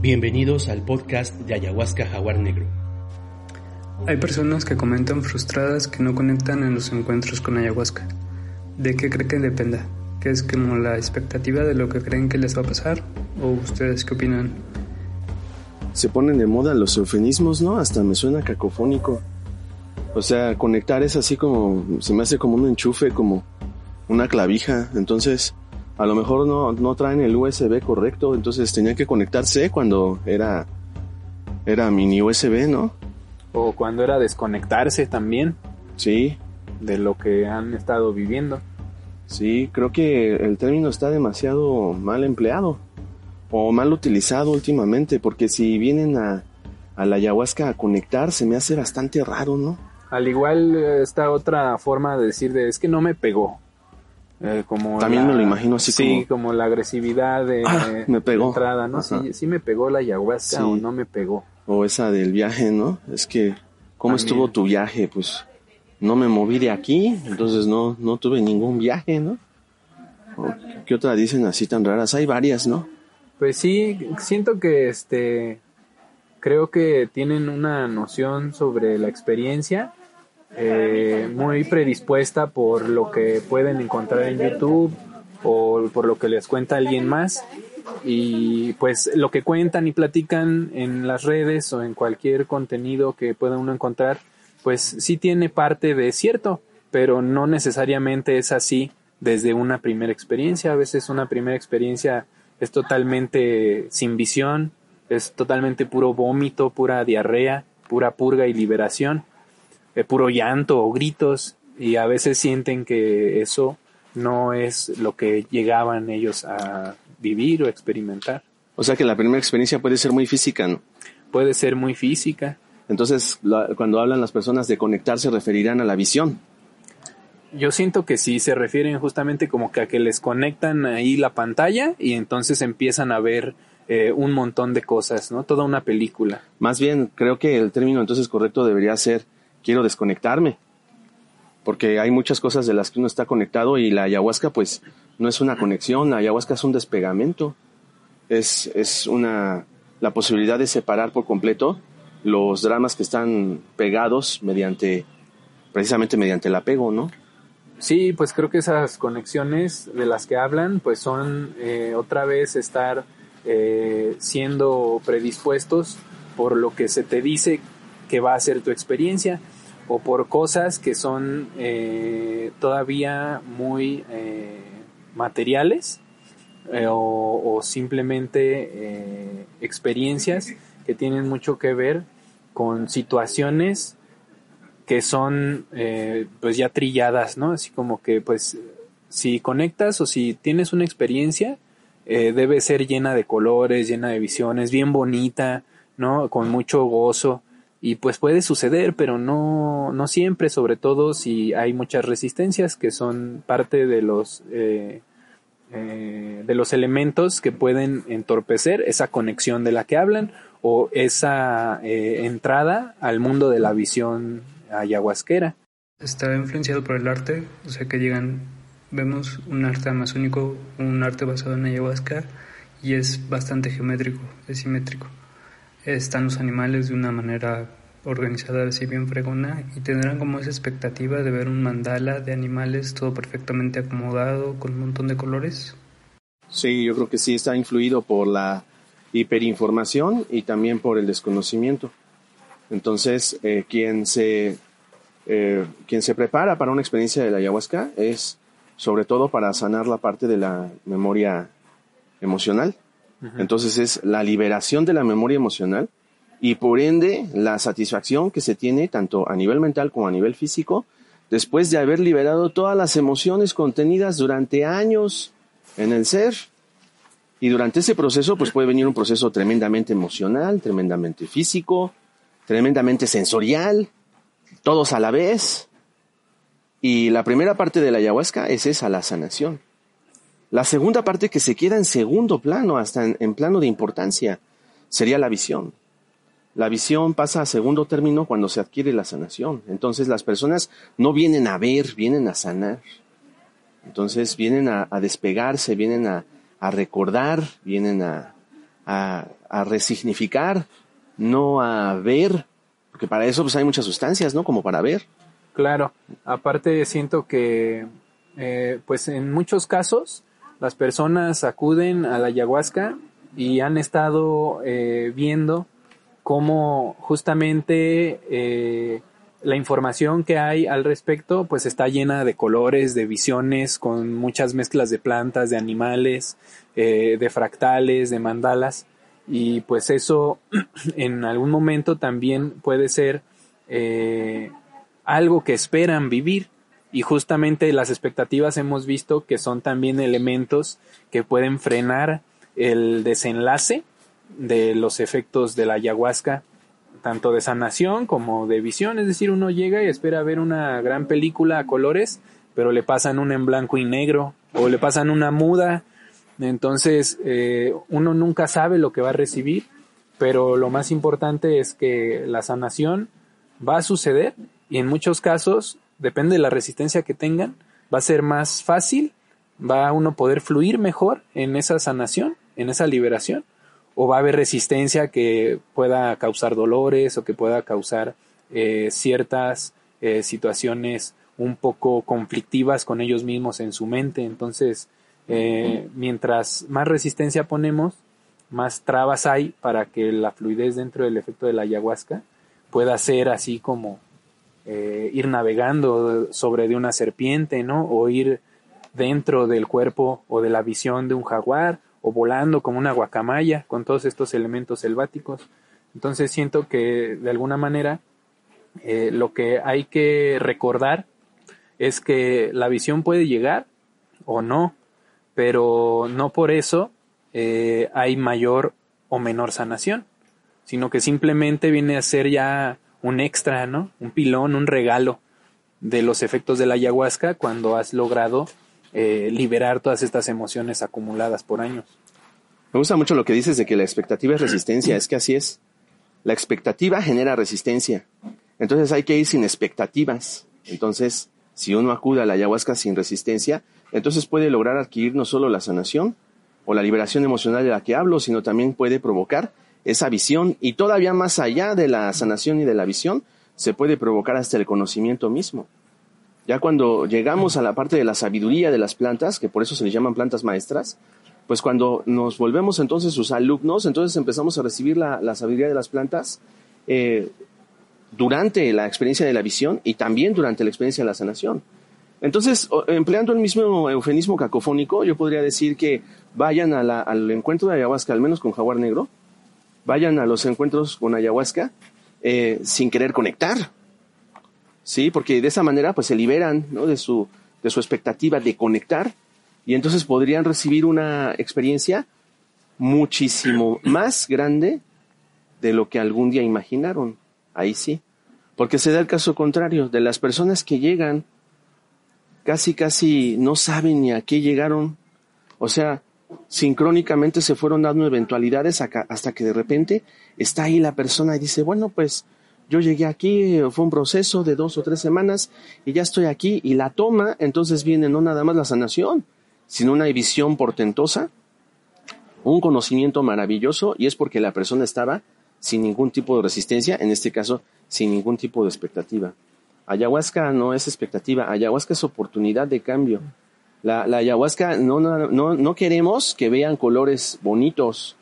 Bienvenidos al podcast de Ayahuasca Jaguar Negro. Hay personas que comentan frustradas que no conectan en los encuentros con ayahuasca. ¿De qué creen que dependa? ¿Que es como la expectativa de lo que creen que les va a pasar? ¿O ustedes qué opinan? Se ponen de moda los eufemismos, ¿no? Hasta me suena cacofónico. O sea, conectar es así como, se me hace como un enchufe, como una clavija. Entonces, a lo mejor no, no traen el USB correcto, entonces tenían que conectarse cuando era, era mini USB, ¿no? O cuando era desconectarse también. Sí. De lo que han estado viviendo. Sí, creo que el término está demasiado mal empleado o mal utilizado últimamente, porque si vienen a, a la ayahuasca a conectar, se me hace bastante raro, ¿no? Al igual está otra forma de decir de es que no me pegó. Eh, como También la- me lo imagino así sí, como... como la agresividad de, Ah, me pegó. de entrada, ¿no? Ajá. Sí, sí me pegó la ayahuasca Sí. o no me pegó. O esa del viaje, ¿no? Es que, ¿cómo También. estuvo tu viaje? Pues no me moví de aquí, entonces no, no tuve ningún viaje, ¿no? ¿Qué otra dicen así tan raras? Hay varias, ¿no? Pues sí, siento que este creo que tienen una noción sobre la experiencia eh, muy predispuesta por lo que pueden encontrar en YouTube o por lo que les cuenta alguien más. Y pues lo que cuentan y platican en las redes o en cualquier contenido que pueda uno encontrar pues sí tiene parte de cierto pero no necesariamente es así desde una primera experiencia. A veces una primera experiencia es totalmente sin visión es totalmente puro vómito pura diarrea pura purga y liberación puro llanto o gritos y a veces sienten que eso no es lo que llegaban ellos a vivir o experimentar. O sea que la primera experiencia puede ser muy física, ¿no? Puede ser muy física. Entonces, la- cuando hablan las personas de conectar, se referirán a la visión. Yo siento que sí se refieren justamente como que a que les conectan ahí la pantalla y entonces empiezan a ver eh, un montón de cosas, ¿no? Toda una película. Más bien, creo que el término entonces correcto debería ser quiero desconectarme. Porque hay muchas cosas de las que uno está conectado y la ayahuasca pues no es una conexión, la ayahuasca es un despegamento. Es, es una la posibilidad de separar por completo los dramas que están pegados mediante precisamente mediante el apego, ¿no? Sí, pues creo que esas conexiones de las que hablan, pues son eh, otra vez estar eh, siendo predispuestos por lo que se te dice que va a ser tu experiencia o por cosas que son eh, todavía muy eh, materiales eh, o, o simplemente eh, experiencias que tienen mucho que ver con situaciones que son eh, pues ya trilladas, ¿no? Así como que pues si conectas o si tienes una experiencia debe ser llena de colores, llena de visiones, bien bonita, ¿no? Con mucho gozo y pues puede suceder, pero no no siempre, sobre todo si hay muchas resistencias que son parte de los eh, eh, de los elementos que pueden entorpecer esa conexión de la que hablan o esa eh, entrada al mundo de la visión ayahuasquera. Está influenciado por el arte, o sea que llegan, vemos un arte amazónico, un arte basado en ayahuasca y es bastante geométrico, es simétrico. Están los animales de una manera organizada, así bien fregona, y tendrán como esa expectativa de ver un mandala de animales todo perfectamente acomodado, con un montón de colores. Sí, yo creo que sí está influido por la hiperinformación y también por el desconocimiento. Entonces, eh, quien se eh, quien se prepara para una experiencia de la ayahuasca es sobre todo para sanar la parte de la memoria emocional. Entonces es la liberación de la memoria emocional y por ende la satisfacción que se tiene tanto a nivel mental como a nivel físico después de haber liberado todas las emociones contenidas durante años en el ser. Y durante ese proceso pues puede venir un proceso tremendamente emocional, tremendamente físico, tremendamente sensorial, todos a la vez. Y la primera parte de la ayahuasca es esa, la sanación. La segunda parte que se queda en segundo plano, hasta en, plano de importancia, sería la visión. La visión pasa a segundo término cuando se adquiere la sanación. Entonces las personas no vienen a ver, vienen a sanar. Entonces vienen a, despegarse, vienen a, a recordar, vienen a, a, a resignificar, no a ver, porque para eso pues hay muchas sustancias, ¿no? Como para ver. Claro, aparte siento que, eh, pues en muchos casos, las personas acuden a la ayahuasca y han estado eh, viendo cómo justamente eh, la información que hay al respecto pues está llena de colores, de visiones, con muchas mezclas de plantas, de animales, eh, de fractales, de mandalas. Y pues eso en algún momento también puede ser algo que esperan vivir y justamente las expectativas hemos visto que son también elementos que pueden frenar el desenlace de los efectos de la ayahuasca tanto de sanación como de visión, es decir, uno llega y espera ver una gran película a colores, pero le pasan una en blanco y negro o le pasan una muda, entonces eh, uno nunca sabe lo que va a recibir, pero lo más importante es que la sanación va a suceder y en muchos casos, depende de la resistencia que tengan, va a ser más fácil, va a uno poder fluir mejor en esa sanación, en esa liberación o va a haber resistencia que pueda causar dolores o que pueda causar eh, ciertas eh, situaciones un poco conflictivas con ellos mismos en su mente. Entonces, eh, mientras más resistencia ponemos, más trabas hay para que la fluidez dentro del efecto de la ayahuasca pueda ser así como ir navegando sobre de una serpiente, ¿no? O ir dentro del cuerpo o de la visión de un jaguar o volando como una guacamaya con todos estos elementos selváticos. Entonces siento que de alguna manera eh, lo que hay que recordar es que la visión puede llegar o no, pero no por eso eh, hay mayor o menor sanación, sino que simplemente viene a ser ya un extra, ¿no? Un pilón, un regalo de los efectos de la ayahuasca cuando has logrado eh, liberar todas estas emociones acumuladas por años. Me gusta mucho lo que dices de que la expectativa es resistencia, es que así es. La expectativa genera resistencia. Entonces hay que ir sin expectativas. Entonces, si uno acude a la ayahuasca sin resistencia, entonces puede lograr adquirir no solo la sanación o la liberación emocional de la que hablo, sino también puede provocar esa visión y todavía más allá de la sanación y de la visión, se puede provocar hasta el conocimiento mismo. Ya cuando llegamos a la parte de la sabiduría de las plantas, que por eso se les llaman plantas maestras, pues cuando nos volvemos entonces sus alumnos, entonces empezamos a recibir la, sabiduría de las plantas eh, durante la experiencia de la visión y también durante la experiencia de la sanación. Entonces, empleando el mismo eufemismo cacofónico, yo podría decir que vayan al encuentro de ayahuasca, al menos con jaguar negro, vayan a los encuentros con ayahuasca eh, sin querer conectar, ¿sí? Porque de esa manera pues se liberan de, su, de su expectativa de conectar y entonces podrían recibir una experiencia muchísimo más grande de lo que algún día imaginaron. Ahí sí. Porque se da el caso contrario, de las personas que llegan, casi casi no saben ni a qué llegaron. O sea, sincrónicamente se fueron dando eventualidades hasta que de repente está ahí la persona y dice, bueno, pues yo llegué aquí, fue un proceso de dos o tres semanas y ya estoy aquí y la toma, entonces viene no nada más la sanación, sino una visión portentosa, un conocimiento maravilloso y es porque la persona estaba sin ningún tipo de resistencia, en este caso sin ningún tipo de expectativa. Ayahuasca no es expectativa, ayahuasca es oportunidad de cambio. La, ayahuasca no, no, no, no queremos que vean colores bonitos,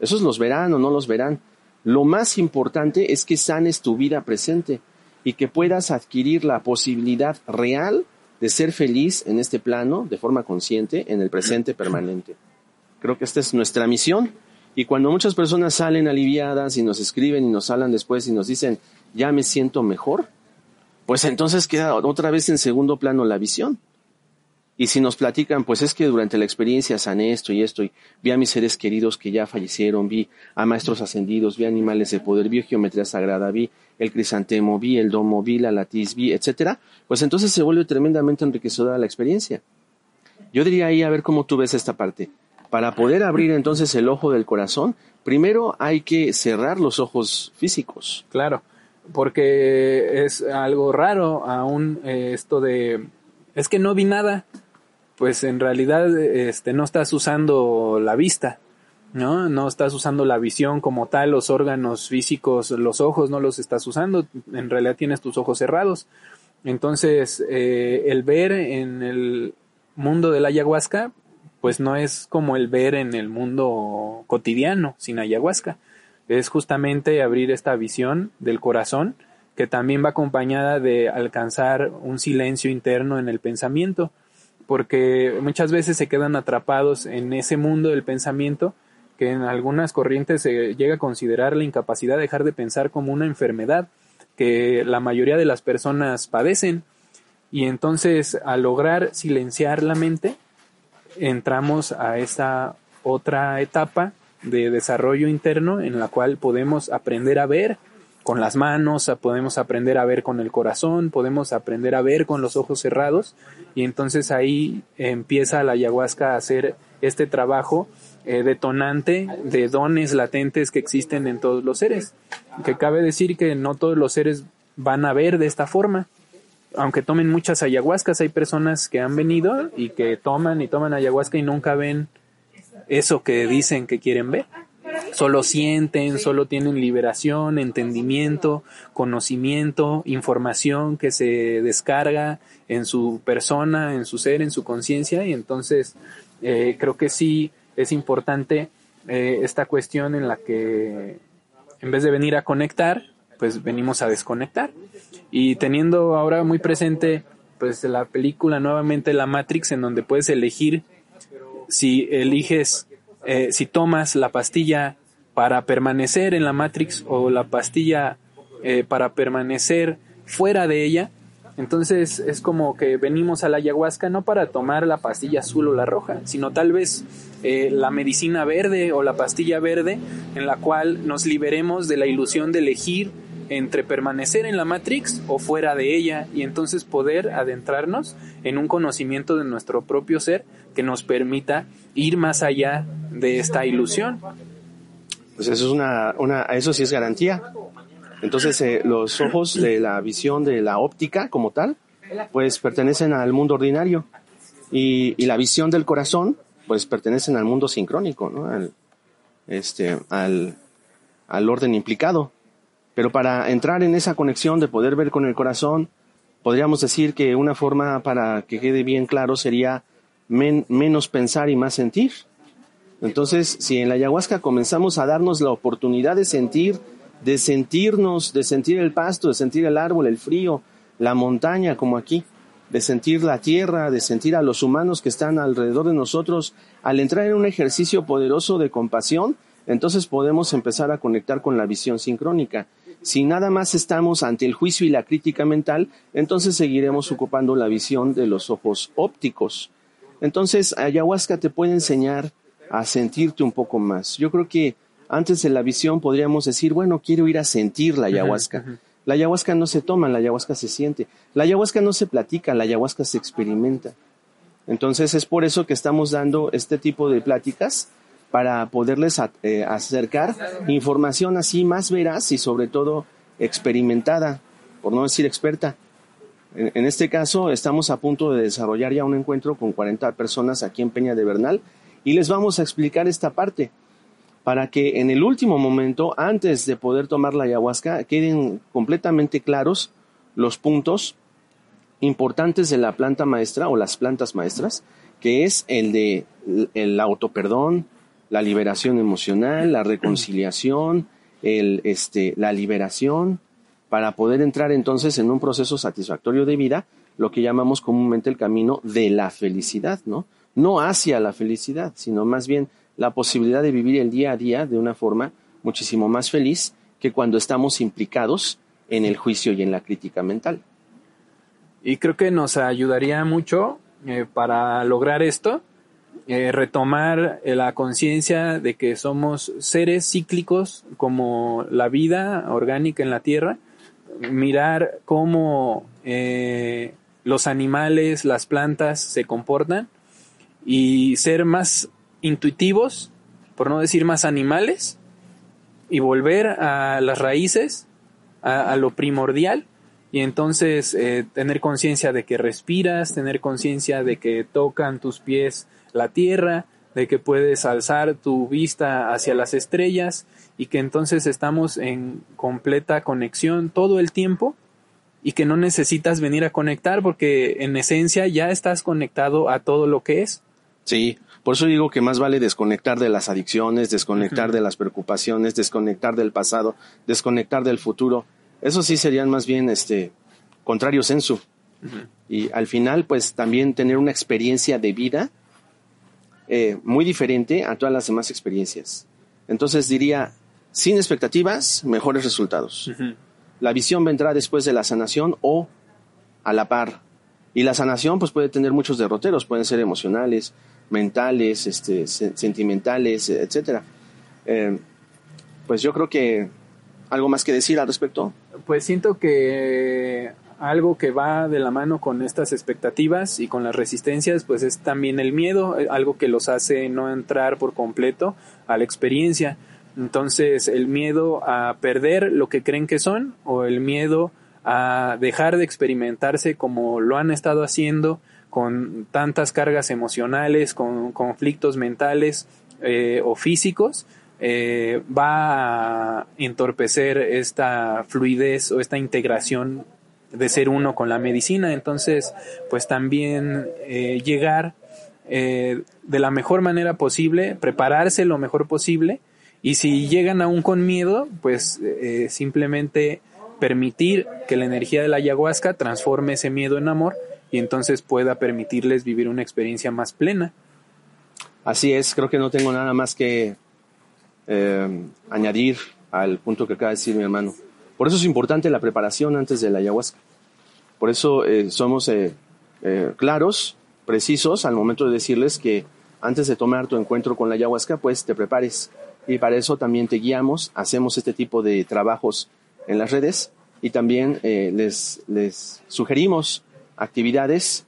esos los verán o no los verán, lo más importante es que sanes tu vida presente y que puedas adquirir la posibilidad real de ser feliz en este plano de forma consciente, en el presente permanente. Creo que esta es nuestra misión. Y cuando muchas personas salen aliviadas y nos escriben y nos hablan después y nos dicen, ya me siento mejor, pues entonces queda otra vez en segundo plano la visión. Y si nos platican, pues es que durante la experiencia sané esto y esto, y vi a mis seres queridos que ya fallecieron, vi a maestros ascendidos, vi animales de poder, vi geometría sagrada, vi el crisantemo, vi el domo, vi la latiz, vi, etcétera, pues entonces se vuelve tremendamente enriquecedora la experiencia. Yo diría ahí a ver cómo tú ves esta parte. Para poder abrir entonces el ojo del corazón, primero hay que cerrar los ojos físicos. Claro, porque es algo raro aún eh, esto de es que no vi nada pues en realidad este, no estás usando la vista. ¿no? No estás usando la visión como tal, los órganos físicos, los ojos no los estás usando, en realidad tienes tus ojos cerrados. Entonces, eh, el ver en el mundo de la ayahuasca, pues no es como el ver en el mundo cotidiano sin ayahuasca. Es justamente abrir esta visión del corazón que también va acompañada de alcanzar un silencio interno en el pensamiento, porque muchas veces se quedan atrapados en ese mundo del pensamiento que en algunas corrientes se llega a considerar la incapacidad de dejar de pensar como una enfermedad que la mayoría de las personas padecen. Y entonces, al lograr silenciar la mente, entramos a esta otra etapa de desarrollo interno en la cual podemos aprender a ver con las manos, podemos aprender a ver con el corazón, podemos aprender a ver con los ojos cerrados y entonces ahí empieza la ayahuasca a hacer este trabajo eh, detonante de dones latentes que existen en todos los seres. Que cabe decir que no todos los seres van a ver de esta forma. Aunque tomen muchas ayahuascas, hay personas que han venido y que toman y toman ayahuasca y nunca ven eso que dicen que quieren ver. Solo sienten, solo tienen liberación, entendimiento, conocimiento, información que se descarga en su persona, en su ser, en su conciencia y entonces eh, creo que sí es importante eh, esta cuestión en la que en vez de venir a conectar, pues venimos a desconectar. Y teniendo ahora muy presente pues la película nuevamente La Matrix en donde puedes elegir si eliges, eh, si tomas la pastilla para permanecer en la Matrix o la pastilla eh, para permanecer fuera de ella, entonces es como que venimos a la ayahuasca no para tomar la pastilla azul o la roja, sino tal vez eh, la medicina verde o la pastilla verde en la cual nos liberemos de la ilusión de elegir entre permanecer en la Matrix o fuera de ella y entonces poder adentrarnos en un conocimiento de nuestro propio ser que nos permita ir más allá de esta ilusión. Pues eso es una, una eso sí es garantía. Entonces, eh, los ojos de la visión de la óptica como tal, pues pertenecen al mundo ordinario. Y, la visión del corazón, pues pertenecen al mundo sincrónico, ¿no? Al, este, al, al orden implicado. Pero para entrar en esa conexión de poder ver con el corazón, podríamos decir que una forma para que quede bien claro sería menos pensar y más sentir. Entonces, si en la ayahuasca comenzamos a darnos la oportunidad de sentir de sentirnos, de sentir el pasto, de sentir el árbol, el frío, la montaña como aquí, de sentir la tierra, de sentir a los humanos que están alrededor de nosotros, al entrar en un ejercicio poderoso de compasión, entonces podemos empezar a conectar con la visión sincrónica. Si nada más estamos ante el juicio y la crítica mental, entonces seguiremos ocupando la visión de los ojos ópticos. Entonces, ayahuasca te puede enseñar a sentirte un poco más. Yo creo que antes de la visión podríamos decir, bueno, quiero ir a sentir la ayahuasca. La ayahuasca no se toma, la ayahuasca se siente. La ayahuasca no se platica, la ayahuasca se experimenta. Entonces es por eso que estamos dando este tipo de pláticas para poderles eh, acercar información así más veraz y sobre todo experimentada, por no decir experta. En, en, este caso estamos a punto de desarrollar ya un encuentro con 40 personas aquí en Peña de Bernal y les vamos a explicar esta parte para que en el último momento, antes de poder tomar la ayahuasca, queden completamente claros los puntos importantes de la planta maestra o las plantas maestras, que es el de el autoperdón, la liberación emocional, la reconciliación, el, este, la liberación, para poder entrar entonces en un proceso satisfactorio de vida, lo que llamamos comúnmente el camino de la felicidad, ¿no? No hacia la felicidad, sino más bien la posibilidad de vivir el día a día de una forma muchísimo más feliz que cuando estamos implicados en el juicio y en la crítica mental. Y creo que nos ayudaría mucho eh, para lograr esto, eh, retomar eh, la conciencia de que somos seres cíclicos como la vida orgánica en la Tierra, mirar cómo los animales, las plantas se comportan y ser más intuitivos, por no decir más animales, y volver a las raíces, a, lo primordial, y entonces eh, tener conciencia de que respiras, tener conciencia de que tocan tus pies la tierra, de que puedes alzar tu vista hacia las estrellas y que entonces estamos en completa conexión todo el tiempo y que no necesitas venir a conectar porque en esencia ya estás conectado a todo lo que es. Sí, por eso digo que más vale desconectar de las adicciones, desconectar de las preocupaciones, desconectar del pasado, desconectar del futuro. Eso sí serían más bien este contrarios en su. Y al final, pues también tener una experiencia de vida eh, muy diferente a todas las demás experiencias. Entonces diría, sin expectativas, mejores resultados. La visión vendrá después de la sanación o a la par. Y la sanación pues puede tener muchos derroteros, pueden ser emocionales, mentales, este, sentimentales, etcétera. Eh, pues yo creo que algo más que decir al respecto. Pues siento que algo que va de la mano con estas expectativas y con las resistencias, pues es también el miedo, eh, algo que los hace no entrar por completo a la experiencia. Entonces, el miedo a perder lo que creen que son o el miedo a dejar de experimentarse como lo han estado haciendo con tantas cargas emocionales, con conflictos mentales eh, o físicos, eh, va a entorpecer esta fluidez o esta integración de ser uno con la medicina. Entonces, pues también eh, llegar de la mejor manera posible, prepararse lo mejor posible y si llegan aún con miedo, pues simplemente permitir que la energía de la ayahuasca transforme ese miedo en amor y entonces pueda permitirles vivir una experiencia más plena. Así es, creo que no tengo nada más que añadir al punto que acaba de decir mi hermano. Por eso es importante la preparación antes de la ayahuasca. Por eso eh, somos eh, eh, claros, precisos al momento de decirles que antes de tomar tu encuentro con la ayahuasca, pues te prepares. Y para eso también te guiamos, hacemos este tipo de trabajos en las redes y también les, les sugerimos actividades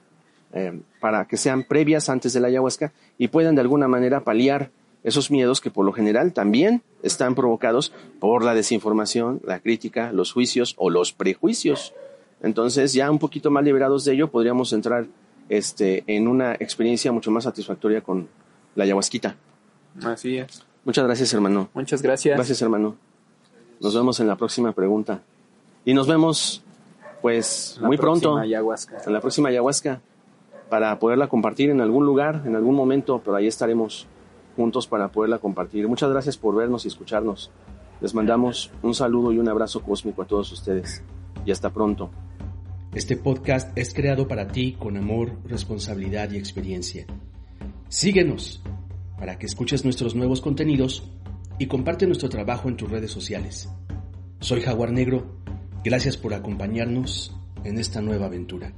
para que sean previas antes de la ayahuasca y puedan de alguna manera paliar esos miedos que por lo general también están provocados por la desinformación, la crítica, los juicios o los prejuicios. Entonces, ya un poquito más liberados de ello, podríamos entrar este, en una experiencia mucho más satisfactoria con la ayahuasquita. Así es. Muchas gracias, hermano. Muchas gracias. Gracias, hermano. Nos vemos en la próxima pregunta. Y nos vemos, pues, muy pronto. Ayahuasca. En la próxima ayahuasca. Para poderla compartir en algún lugar, en algún momento, pero ahí estaremos juntos para poderla compartir. Muchas gracias por vernos y escucharnos. Les mandamos un saludo y un abrazo cósmico a todos ustedes. Y hasta pronto. Este podcast es creado para ti con amor, responsabilidad y experiencia. Síguenos para que escuches nuestros nuevos contenidos y comparte nuestro trabajo en tus redes sociales. Soy Jaguar Negro. Gracias por acompañarnos en esta nueva aventura.